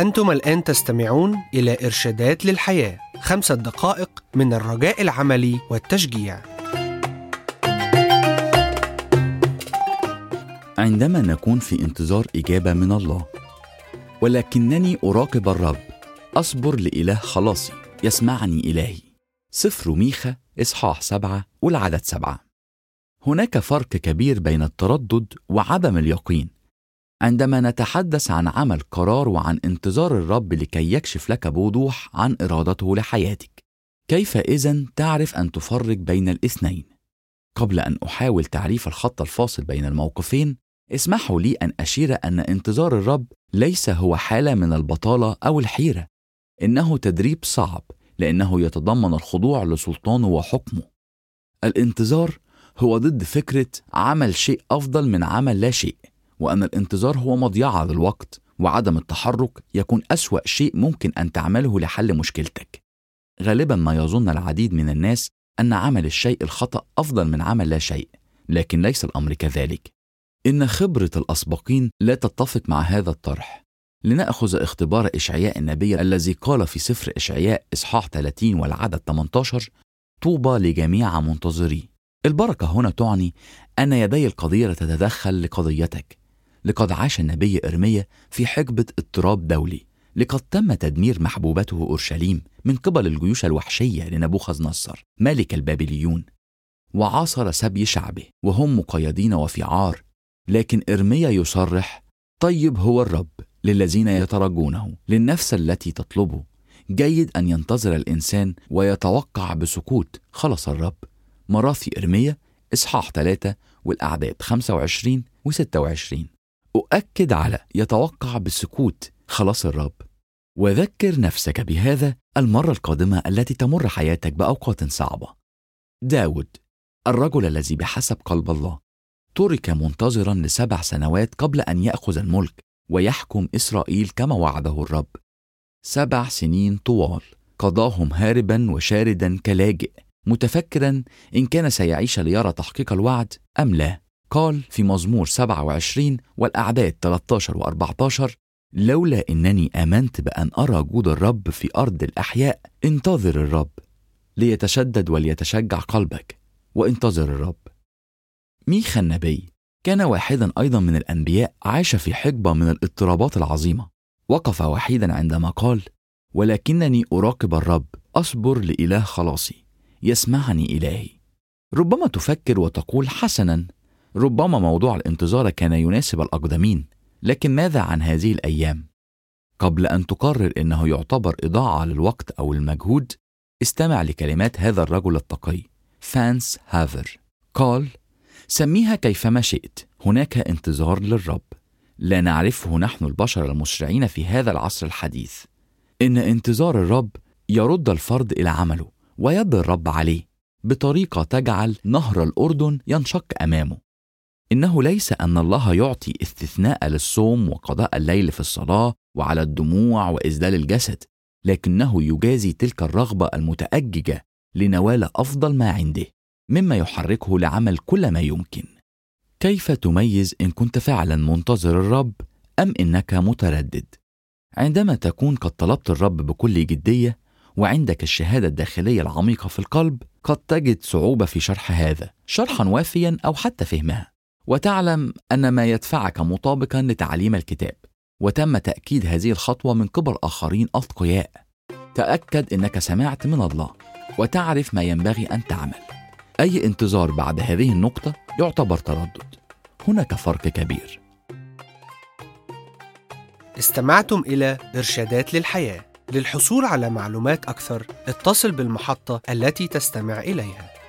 أنتم الآن تستمعون إلى إرشادات للحياة خمسة دقائق من الرجاء العملي والتشجيع. عندما نكون في انتظار إجابة من الله ولكنني أراقب الرب أصبر لإله خلاصي يسمعني إلهي. سفر ميخا إصحاح سبعة والعدد سبعة. هناك فرق كبير بين التردد وعدم اليقين. عندما نتحدث عن عمل قرار وعن انتظار الرب لكي يكشف لك بوضوح عن إرادته لحياتك كيف إذن تعرف أن تفرق بين الاثنين؟ قبل أن أحاول تعريف الخط الفاصل بين الموقفين اسمحوا لي أن أشير أن انتظار الرب ليس هو حالة من البطالة أو الحيرة إنه تدريب صعب لأنه يتضمن الخضوع لسلطانه وحكمه الانتظار هو ضد فكرة عمل شيء أفضل من عمل لا شيء وأن الانتظار هو مضيعة للوقت وعدم التحرك يكون أسوأ شيء ممكن أن تعمله لحل مشكلتك. غالبا ما يظن العديد من الناس أن عمل الشيء الخطأ أفضل من عمل لا شيء لكن ليس الأمر كذلك. إن خبرة الأسبقين لا تتفق مع هذا الطرح. لنأخذ اختبار إشعياء النبي الذي قال في سفر إشعياء إصحاح 30 والعدد 18 طوبى لجميع منتظري. البركة هنا تعني أن يدي القديرة تتدخل لقضيتك. لقد عاش النبي إرميا في حقبة اضطراب دولي لقد تم تدمير محبوبته أورشليم من قبل الجيوش الوحشية لنبوخذ نصر ملك البابليون. وعاصر سبي شعبه وهم مقيدين وفي عار لكن إرميا يصرح طيب هو الرب للذين يترجونه للنفس التي تطلبه. جيد أن ينتظر الإنسان ويتوقع بسكوت. خلص الرب. مراثي إرميا إصحاح 3 والأعداد 25 و 26 أؤكد على يتوقع بسكوت خلاص الرب. وذكر نفسك بهذا المرة القادمة التي تمر حياتك بأوقات صعبة. داود الرجل الذي بحسب قلب الله ترك منتظرا لسبع سنوات قبل أن يأخذ الملك ويحكم إسرائيل كما وعده الرب. سبع سنين طوال قضاهم هاربا وشاردا كلاجئ متفكرا إن كان سيعيش ليرى تحقيق الوعد أم لا. قال في مزمور 27 والأعداد 13 و 14 لولا إنني آمنت بأن أرى جود الرب في أرض الأحياء انتظر الرب ليتشدد وليتشجع قلبك وانتظر الرب. ميخا النبي كان واحدا أيضا من الأنبياء عاش في حقبة من الاضطرابات العظيمة. وقف وحيدا عندما قال ولكنني أراقب الرب أصبر لإله خلاصي يسمعني إلهي. ربما تفكر وتقول حسنا ربما موضوع الانتظار كان يناسب الأقدمين لكن ماذا عن هذه الأيام؟ قبل أن تقرر إنه يعتبر إضاعة للوقت أو المجهود استمع لكلمات هذا الرجل التقي فانس هافر. قال سميها كيفما شئت هناك انتظار للرب. لا نعرفه نحن البشر المشرعين في هذا العصر الحديث. إن انتظار الرب يرد الفرد إلى عمله ويد الرب عليه. بطريقة تجعل نهر الأردن ينشق أمامه. إنه ليس أن الله يعطي استثناء للصوم وقضاء الليل في الصلاة وعلى الدموع واسدال الجسد لكنه يجازي تلك الرغبة المتأججة لنوال أفضل ما عنده مما يحركه لعمل كل ما يمكن. كيف تميز إن كنت فعلا منتظر الرب أم إنك متردد؟ عندما تكون قد طلبت الرب بكل جدية وعندك الشهادة الداخلية العميقة في القلب قد تجد صعوبة في شرح هذا شرحا وافيا أو حتى فهمها. وتعلم أن ما يدفعك مطابقا لتعليم الكتاب. وتم تأكيد هذه الخطوة من قبل آخرين أتقياء. تأكد إنك سمعت من الله وتعرف ما ينبغي أن تعمل. أي انتظار بعد هذه النقطة يعتبر تردد. هناك فرق كبير. استمعتم إلى إرشادات للحياة. للحصول على معلومات أكثر اتصل بالمحطة التي تستمع إليها.